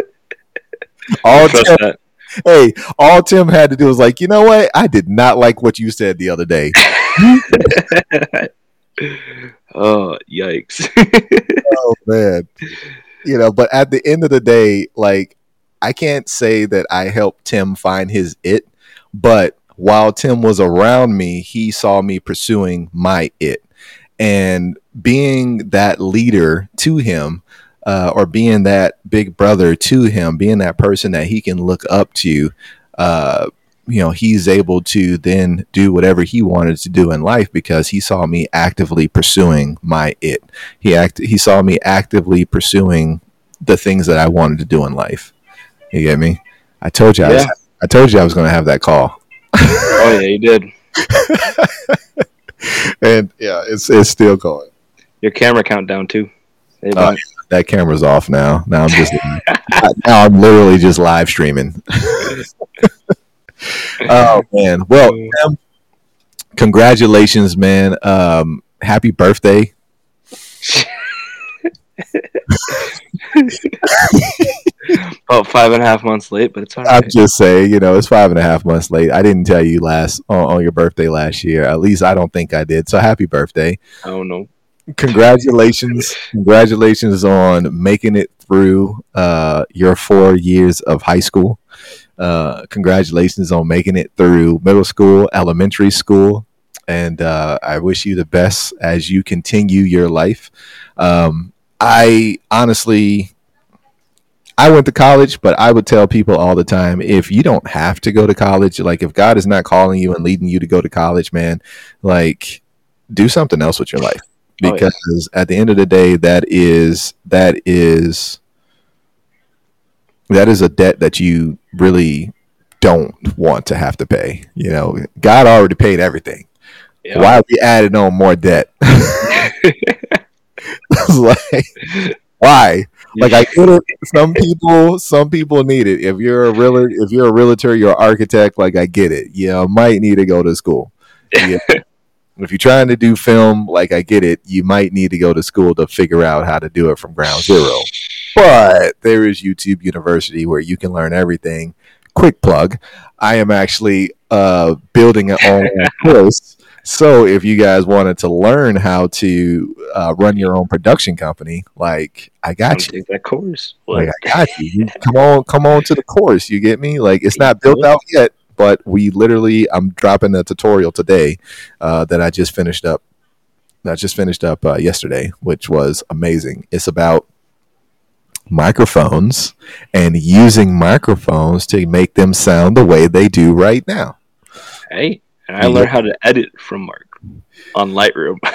All Tim, that. hey, all Tim had to do was like, you know what? I did not like what you said the other day. (laughs) oh, yikes. (laughs) oh man you know but at the end of the day like i can't say that i helped tim find his it but while tim was around me he saw me pursuing my it and being that leader to him uh, or being that big brother to him being that person that he can look up to uh, you know he's able to then do whatever he wanted to do in life because he saw me actively pursuing my it. He act he saw me actively pursuing the things that I wanted to do in life. You get me? I told you I, was, I told you I was going to have that call. Oh, yeah, you did. (laughs) and yeah it's it's still going. Your camera countdown, too. Oh, that camera's off now. Now I'm just (laughs) now I'm literally just live streaming (laughs) oh man well Tim, congratulations man um happy birthday (laughs) About five and a half months late, but it's all I'm just saying, you know, it's five and a half months late. I didn't tell you last on, on your birthday last year. At least I don't think I did. So happy birthday. I don't know. Congratulations. Congratulations on making it through uh, your four years of high school. Uh, congratulations on making it through middle school, elementary school. And uh, I wish you the best as you continue your life. Um, I honestly, I went to college, but I would tell people all the time if you don't have to go to college, like if God is not calling you and leading you to go to college, man, like do something else with your life Oh, yeah. because at the end of the day that is that is that is a debt that you really don't want to have to pay. You know, God already paid everything. Yeah. Why are we adding on more debt? (laughs) Like why? Like I get it. Some people, some people need it. If you're a realtor, if you're a realtor, you're an architect. Like I get it. You might need to go to school. Yeah. (laughs) if you're trying to do film, like I get it, you might need to go to school to figure out how to do it from ground zero. But there is YouTube University where you can learn everything. Quick plug: I am actually uh, building an online (laughs) course. So if you guys wanted to learn how to uh, run your own production company, like I got you. take that course. Like I got you. (laughs) Come on, come on to the course. You get me? Like it's not built out yet, but we literally I'm dropping a tutorial today uh, that I just finished up. That I just finished up uh, yesterday, which was amazing. It's about microphones and using microphones to make them sound the way they do right now. Hey, and I Yeah. learned how to edit from Mark on Lightroom. (laughs)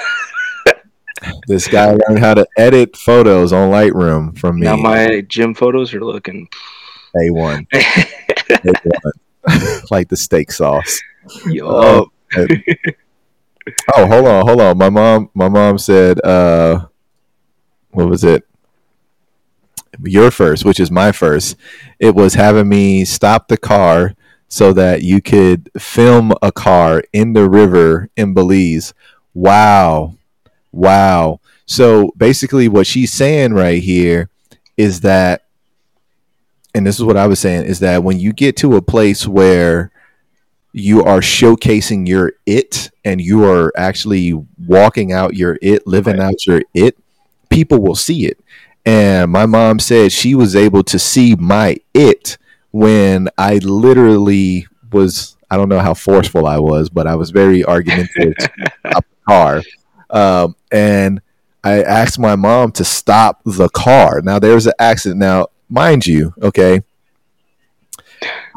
This guy learned how to edit photos on Lightroom from me. now my gym photos are looking. A1. (laughs) A1. (laughs) like the steak sauce. Yo, Oh. Oh, hold on, hold on. My mom, my mom said, uh, what was it? Your first, which is my first. It was having me stop the car so that you could film a car in the river in Belize. Wow, wow. So basically, what she's saying right here is that, and this is what I was saying, is that when you get to a place where you are showcasing your it and you are actually walking out your it, living Right. out your it, people will see it. And my mom said she was able to see my it when I literally was, I don't know how forceful I was, but I was very argumentative (laughs) up the car. Um, and I asked my mom to stop the car. Now there's an accident. Now, mind you, okay,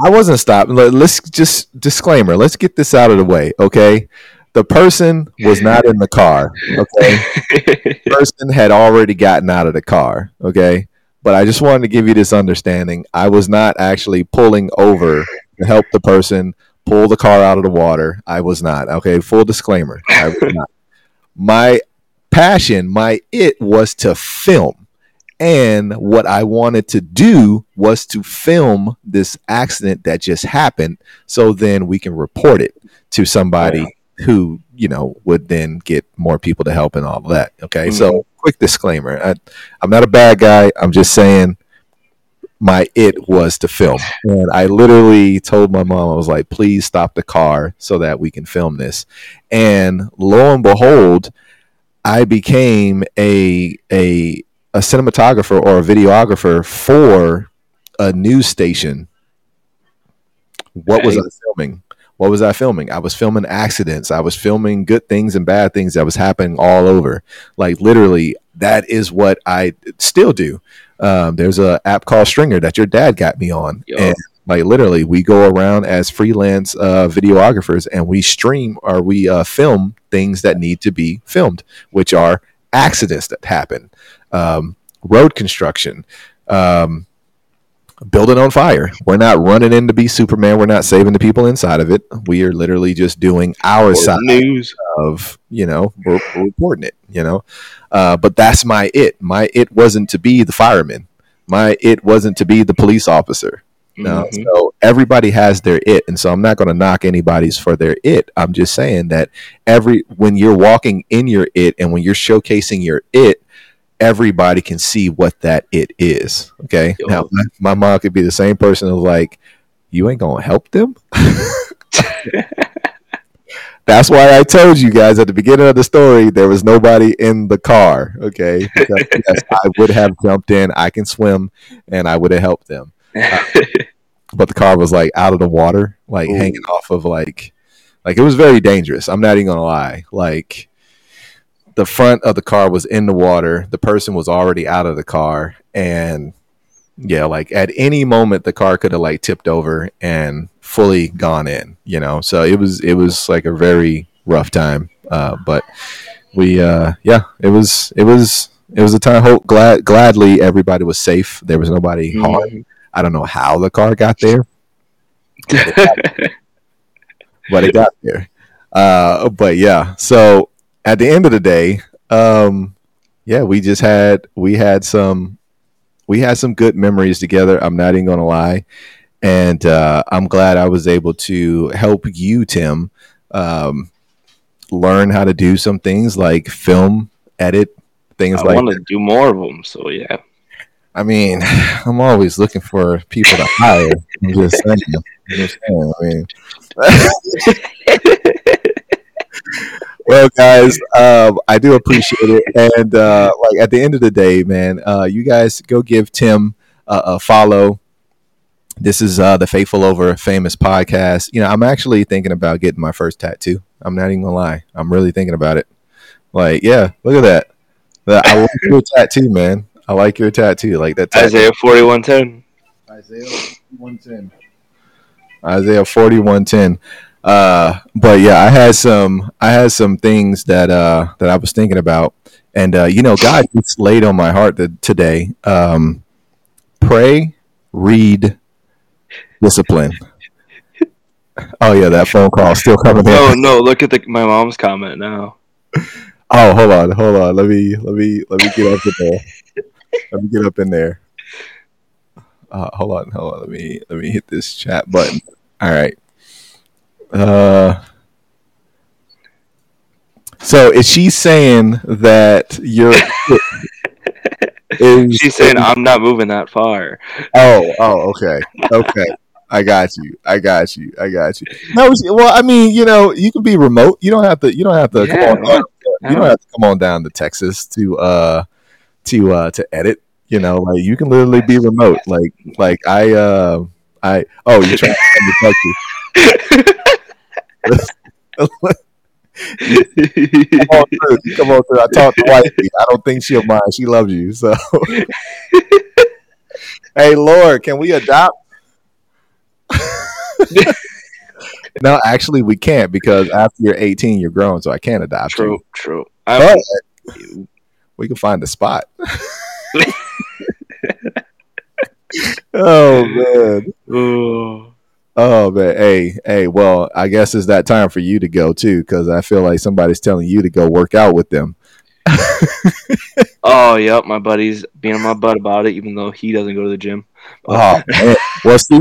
I wasn't stopping. Let's just disclaimer. Let's get this out of the way, okay? The person was not in the car, okay? The (laughs) person had already gotten out of the car, okay? But I just wanted to give you this understanding. I was not actually pulling over to help the person pull the car out of the water. I was not, okay? Full disclaimer. I was not. My passion, my it was to film. And what I wanted to do was to film this accident that just happened so then we can report it to somebody who, you know, would then get more people to help and all of that. Okay. So, mm-hmm. quick disclaimer I, I'm not a bad guy. I'm just saying my it was to film. And I literally told my mom, I was like, please stop the car so that we can film this. And lo and behold, I became a a a cinematographer or a videographer for a news station. What was I filming? What was I filming? I was filming accidents. I was filming good things and bad things that was happening all over. Like literally, that is what I still do. Um, there's a app called Stringr that your dad got me on, Yo. and like literally, we go around as freelance uh, videographers and we stream or we uh, film things that need to be filmed, which are accidents that happen, um, road construction, um, building on fire. We're not running in to be Superman. We're not saving the people inside of it. We are literally just doing our side news. of you know we're, we're reporting it. You know, uh, but that's my it. My it wasn't to be the fireman. My it wasn't to be the police officer. No, Mhm. so everybody has their it, and so I'm not going to knock anybody's for their it. I'm just saying that every when you're walking in your it and when you're showcasing your it, everybody can see what that it is. Okay, Yo. now my, my mom could be the same person who's like, "You ain't gonna help them." (laughs) That's why I told you guys at the beginning of the story there was nobody in the car. Okay, because yes, I would have jumped in. I can swim, and I would have helped them (laughs) but the car was like out of the water, like Ooh. hanging off of like, like it was very dangerous. I'm not even gonna lie. Like the front of the car was in the water. The person was already out of the car, and yeah, like at any moment the car could have like tipped over and fully gone in. You know, so it was it was like a very rough time. Uh, but we, uh, yeah, it was it was it was a time. Hope glad gladly everybody was safe. There was nobody harmed. I don't know how the car got there, (laughs) but it got there. Uh, but yeah, so at the end of the day, um, yeah, we just had we had some we had some good memories together. I'm not even gonna lie, and uh, I'm glad I was able to help you, Tim, um, learn how to do some things like film, edit, things I like want to do more of them. So yeah. I mean, (sighs) I'm always looking for people to hire. I'm just saying. I'm just saying. I mean, (laughs) (laughs) (laughs) well, guys, um, I do appreciate it, and uh, like at the end of the day, man, uh, you guys go give Tim a, a follow. This is uh, the Faithful Over Famous podcast. You know, I'm actually thinking about getting my first tattoo. I'm not even gonna lie. I'm really thinking about it. Like, yeah, look at that. That- I like (laughs) your tattoo, man. I like your tattoo. Like that tattoo. Isaiah forty one ten. Isaiah 4110. Isaiah 4110. Uh, but yeah, I had some I had some things that uh that I was thinking about. And uh, you know, God just laid on my heart that today. Um pray, read, discipline. Oh yeah, that phone call still coming in. (laughs) Oh no! Look at the my mom's comment now. Oh, hold on, hold on. Let me let me let me get up in there. let me get up in there. Uh, hold on, hold on. Let me let me hit this chat button. All right. Uh. So is she saying that you're? (laughs) is, She's saying I'm not moving that far. Oh, oh, okay, okay. I got you. I got you. I got you. No, well, I mean, you know, you can be remote. You don't have to. You don't have to. Yeah, come on, down, you don't have to come on down to Texas to uh to uh to edit. You know, like you can literally be remote. Like like I uh I oh you're trying to come to Texas. (laughs) Come on through. Come on through. I talked to wifey. I don't think she'll mind. She loves you. So (laughs) hey Lord, can we adopt? (laughs) no, actually we can't because after you're 18, you're grown, so I can't adopt true, you. true. But I'm, we can find a spot. (laughs) oh man. oh, Oh man. Hey, hey, well, I guess it's that time for you to go too, because I feel like somebody's telling you to go work out with them. (laughs) oh, yep. My buddy's being on my butt about it, even though he doesn't go to the gym. Oh man. Well see,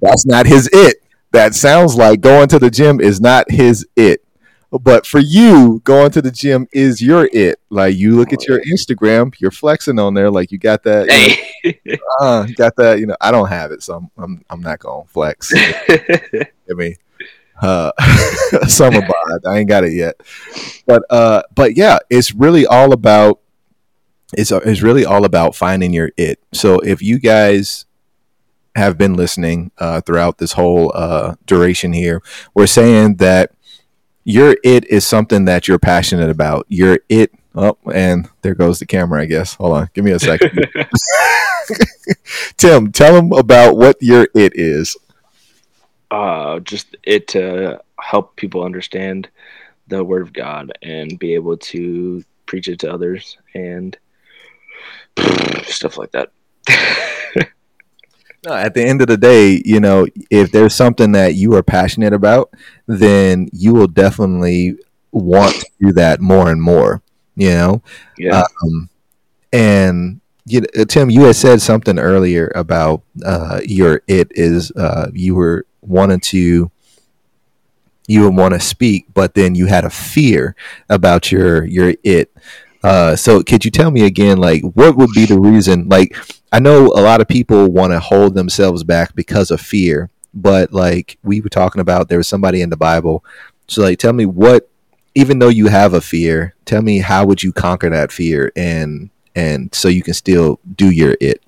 that's not his it. That sounds like going to the gym is not his it. But for you, going to the gym is your it. Like you look at your Instagram, you're flexing on there, like you got that. You know, (laughs) uh, got that. You know, I don't have it, so I'm I'm, I'm not gonna flex. (laughs) I mean, uh, (laughs) summer bod. I ain't got it yet, but uh, but yeah, it's really all about. It's it's really all about finding your it. So if you guys have been listening uh, throughout this whole uh, duration here, we're saying that your it is something that you're passionate about. Your it. Oh, and there goes the camera. I guess. Hold on. Give me a second. (laughs) (laughs) Tim, tell them about what your it is. Uh, just it to help people understand the word of God and be able to preach it to others and (sighs) stuff like that. (laughs) no, at the end of the day, you know, if there's something that you are passionate about, then you will definitely want to do that more and more. You know, yeah. Um, and you know, Tim, you had said something earlier about uh, your it is uh, you were wanting to you would want to speak, but then you had a fear about your your it. Uh, so could you tell me again, like, what would be the reason? Like, I know a lot of people want to hold themselves back because of fear, but like we were talking about, there was somebody in the Bible. So, like, tell me what, even though you have a fear, tell me how would you conquer that fear, and and so you can still do your it.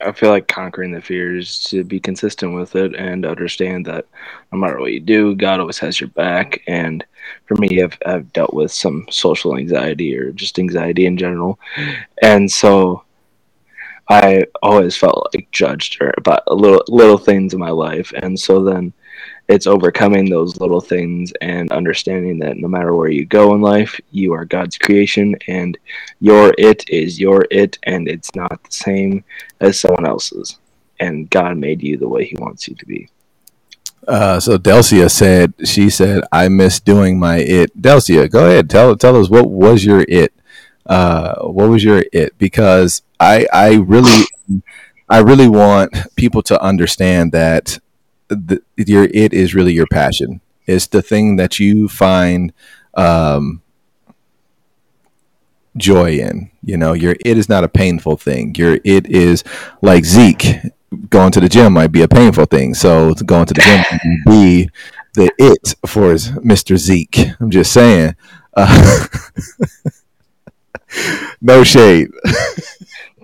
I feel like conquering the fears to be consistent with it and understand that no matter what you do, God always has your back. And for me, I've, I've dealt with some social anxiety or just anxiety in general. And so I always felt like judged or about little little things in my life. And so then it's overcoming those little things and understanding that no matter where you go in life, you are God's creation and your it is your it and it's not the same as someone else's. And God made you the way He wants you to be. Uh, so Delcia said, she said, I miss doing my it. Delcia, go ahead. Tell, tell us what was your it? Uh, what was your it? Because I, I really, I really want people to understand that the, your it is really your passion. It's the thing that you find um, joy in. You know, your it is not a painful thing. Your it is like Zeke going to the gym might be a painful thing. So going to the gym be the it for Mr. Zeke. I'm just saying. Uh, (laughs) no shade.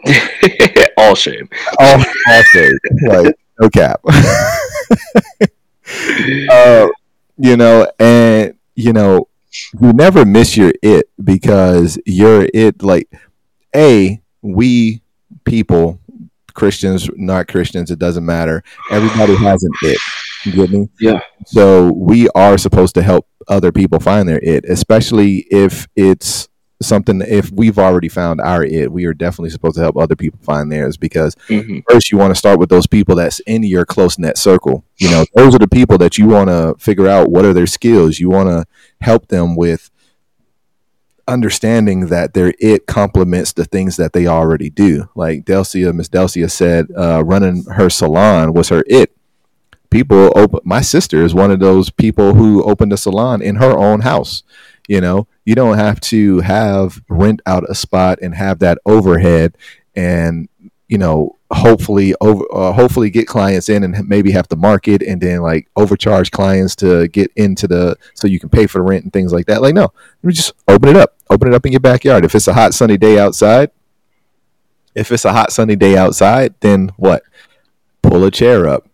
(laughs) all shame. All, all shade. Like no cap. (laughs) uh, you know, and you know, you never miss your it because you're it. Like, a we people, Christians, not Christians, it doesn't matter. Everybody has an it. You get me? Yeah. So we are supposed to help other people find their it, especially if it's something if we've already found our it we are definitely supposed to help other people find theirs because mm-hmm. first you want to start with those people that's in your close net circle. You know those are the people that you want to figure out what are their skills. You want to help them with understanding that their it complements the things that they already do. Like delcia miss delcia said uh, running her salon was her it. People open my sister is one of those people who opened a salon in her own house you know, you don't have to have rent out a spot and have that overhead and you know hopefully over uh, hopefully get clients in and maybe have to market and then like overcharge clients to get into the so you can pay for the rent and things like that. Like no just open it up. Open it up in your backyard. If it's a hot sunny day outside if it's a hot sunny day outside then what? Pull a chair up.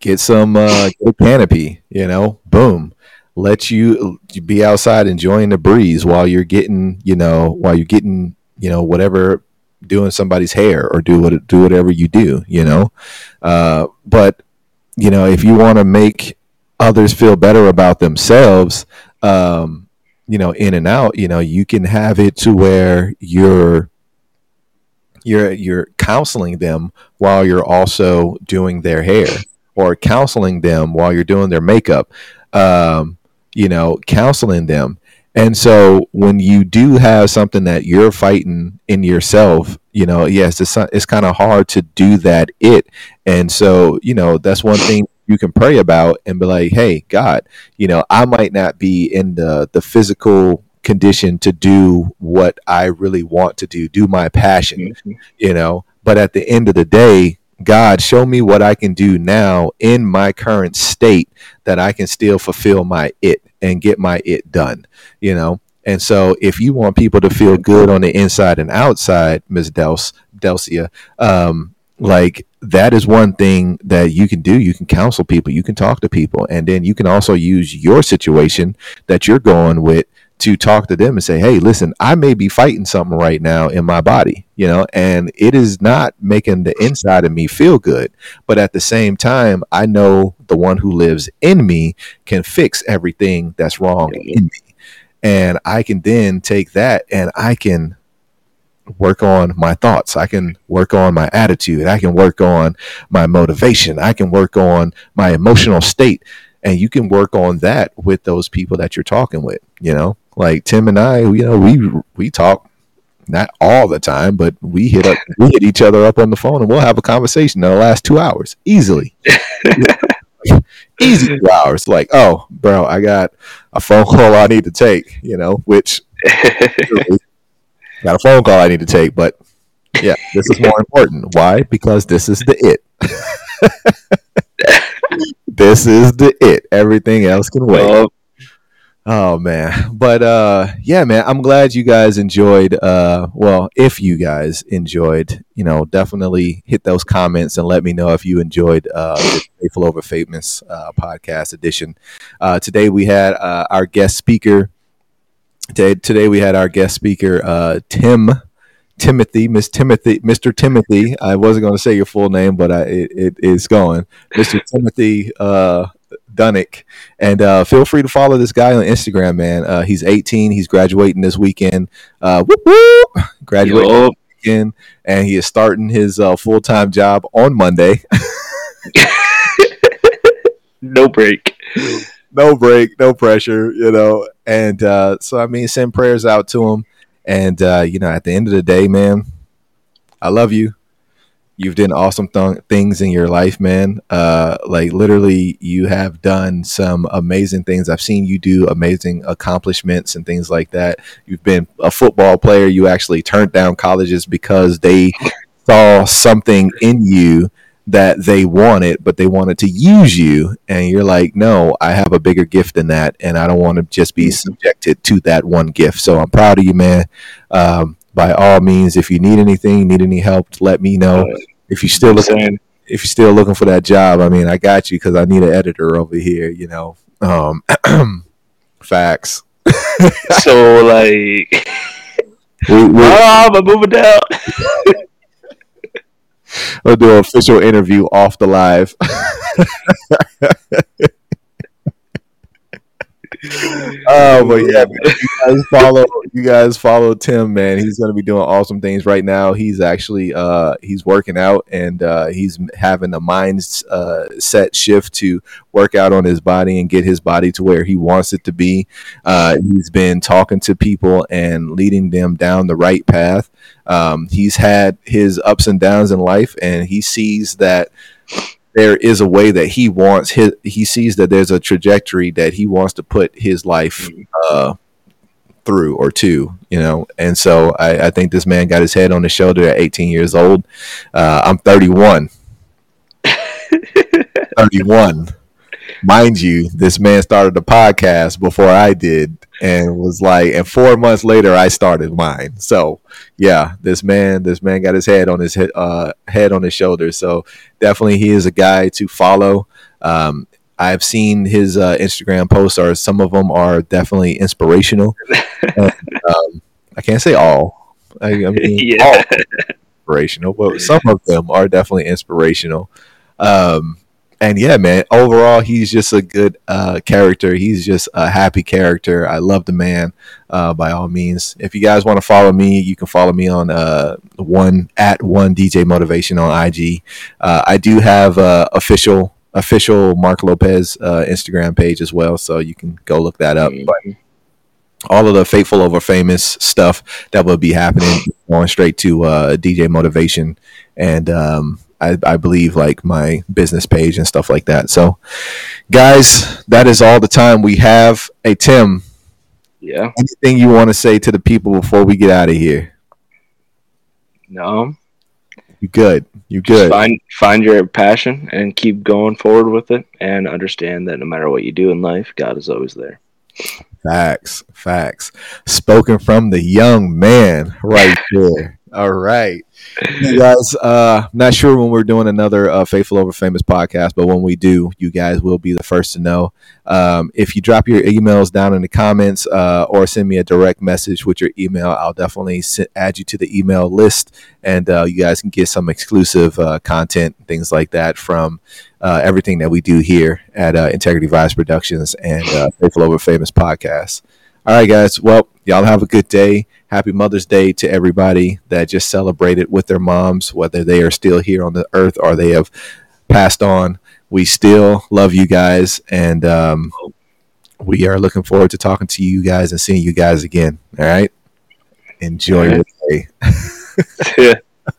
Get some uh, get canopy you know? Boom let you be outside enjoying the breeze while you're getting, you know, while you're getting, you know, whatever doing somebody's hair or do what do whatever you do, you know. Uh, but you know, if you want to make others feel better about themselves, um, you know, in and out, you know, you can have it to where you're you're you're counseling them while you're also doing their hair or counseling them while you're doing their makeup. Um, you know, counseling them. And so when you do have something that you're fighting in yourself, you know, yes, it's it's kind of hard to do that it. And so, you know, that's one thing you can pray about and be like, "Hey, God, you know, I might not be in the the physical condition to do what I really want to do, do my passion, mm-hmm. you know, but at the end of the day, God, show me what I can do now in my current state that I can still fulfill my it and get my it done, you know. And so, if you want people to feel good on the inside and outside, Ms. Dels, Delcia, um, like that is one thing that you can do. You can counsel people, you can talk to people, and then you can also use your situation that you're going with to talk to them and say, hey, listen, I may be fighting something right now in my body, you know, and it is not making the inside of me feel good. But at the same time, I know the one who lives in me can fix everything that's wrong in me. And I can then take that and I can work on my thoughts. I can work on my attitude. I can work on my motivation. I can work on my emotional state. And you can work on that with those people that you're talking with, you know? Like Tim and I, you know, we we talk not all the time, but we hit up we hit each other up on the phone and we'll have a conversation in the last two hours easily. (laughs) Easy two hours. Like, oh, bro, I got a phone call I need to take, you know, which (laughs) got a phone call I need to take, but yeah, this is more important. Why? Because this is the it. (laughs) this is the it. Everything else can wait. Well, Oh man. But uh yeah, man, I'm glad you guys enjoyed uh well, if you guys enjoyed, you know, definitely hit those comments and let me know if you enjoyed uh the Faithful Over Famous uh podcast edition. Uh today we had uh our guest speaker today today we had our guest speaker uh Tim Timothy, Miss Timothy, Mr. Timothy. I wasn't going to say your full name, but I, it, it is going. Mr. Timothy uh, Dunnick. And uh, feel free to follow this guy on Instagram, man. Uh, he's 18. He's graduating this weekend. Uh, whoop, whoop, (laughs) graduating Yo. weekend, and he is starting his uh, full time job on Monday. (laughs) no break. No break, no pressure, you know. And uh, so, I mean, send prayers out to him. And, uh, you know, at the end of the day, man, I love you. You've done awesome th- things in your life, man. Uh, like literally, you have done some amazing things. I've seen you do amazing accomplishments and things like that. You've been a football player. You actually turned down colleges because they saw something in you that they wanted, but they wanted to use you. And you're like, no, I have a bigger gift than that. And I don't want to just be subjected to that one gift. So I'm proud of you, man. Um, by all means, if you need anything, need any help, let me know. If you're still looking, if you're still looking for that job, I mean, I got you because I need an editor over here. You know, um, (clears throat) facts. (laughs) so like, we, we, oh, (laughs) I'm moving down. we'll do an official interview off the live. (laughs) (laughs) oh, but yeah, man, (laughs) you guys follow you guys follow Tim, man. He's going to be doing awesome things right now. He's actually uh, he's working out and uh, he's having a mind uh, set shift to work out on his body and get his body to where he wants it to be. Uh, he's been talking to people and leading them down the right path. Um, he's had his ups and downs in life, and he sees that there is a way that he wants his he sees that there's a trajectory that he wants to put his life mm-hmm. uh, through or to you know? And so I, I, think this man got his head on his shoulder at 18 years old. Uh, i'm 31 (laughs) 31 mind you this man started the podcast before i did and was like and four months later i started mine so yeah this man this man got his head on his head, uh, head on his shoulders so definitely he is a guy to follow um, I've seen his uh, Instagram posts, or some of them are definitely inspirational. (laughs) and, um, I can't say all. I, I mean, (laughs) yeah. all inspirational, but some of them are definitely inspirational. Um, and yeah, man, overall, he's just a good uh, character. He's just a happy character. I love the man. Uh, by all means, if you guys want to follow me, you can follow me on uh, one at one DJ Motivation on IG. Uh, I do have uh, official official Mark Lopez uh, Instagram page as well, so you can go look that up. Mm-hmm. But all of the faithful over famous stuff that will be happening going straight to DJ Motivation and. Um, I, I believe like my business page and stuff like that. So, guys, that is all the time we have. Hey Tim, Yeah. anything you want to say to the people before we get out of here? No. You good? You Just good? find find your passion and keep going forward with it and understand that no matter what you do in life, God is always there. Facts, facts. Spoken from the young man right (laughs) there. All right. You guys, uh, not sure when we're doing another uh, Faithful Over Famous podcast, but when we do, you guys will be the first to know. Um, if you drop your emails down in the comments uh, or send me a direct message with your email, I'll definitely add you to the email list and uh, you guys can get some exclusive uh, content, things like that from uh, everything that we do here at uh, Integrity Vibes Productions and uh, Faithful Over Famous podcast. All right, guys. Well, y'all have a good day. Happy Mother's Day to everybody that just celebrated with their moms, whether they are still here on the earth or they have passed on. We still love you guys, and um, we are looking forward to talking to you guys and seeing you guys again. All right. Enjoy All your day. Yeah. (laughs) (laughs)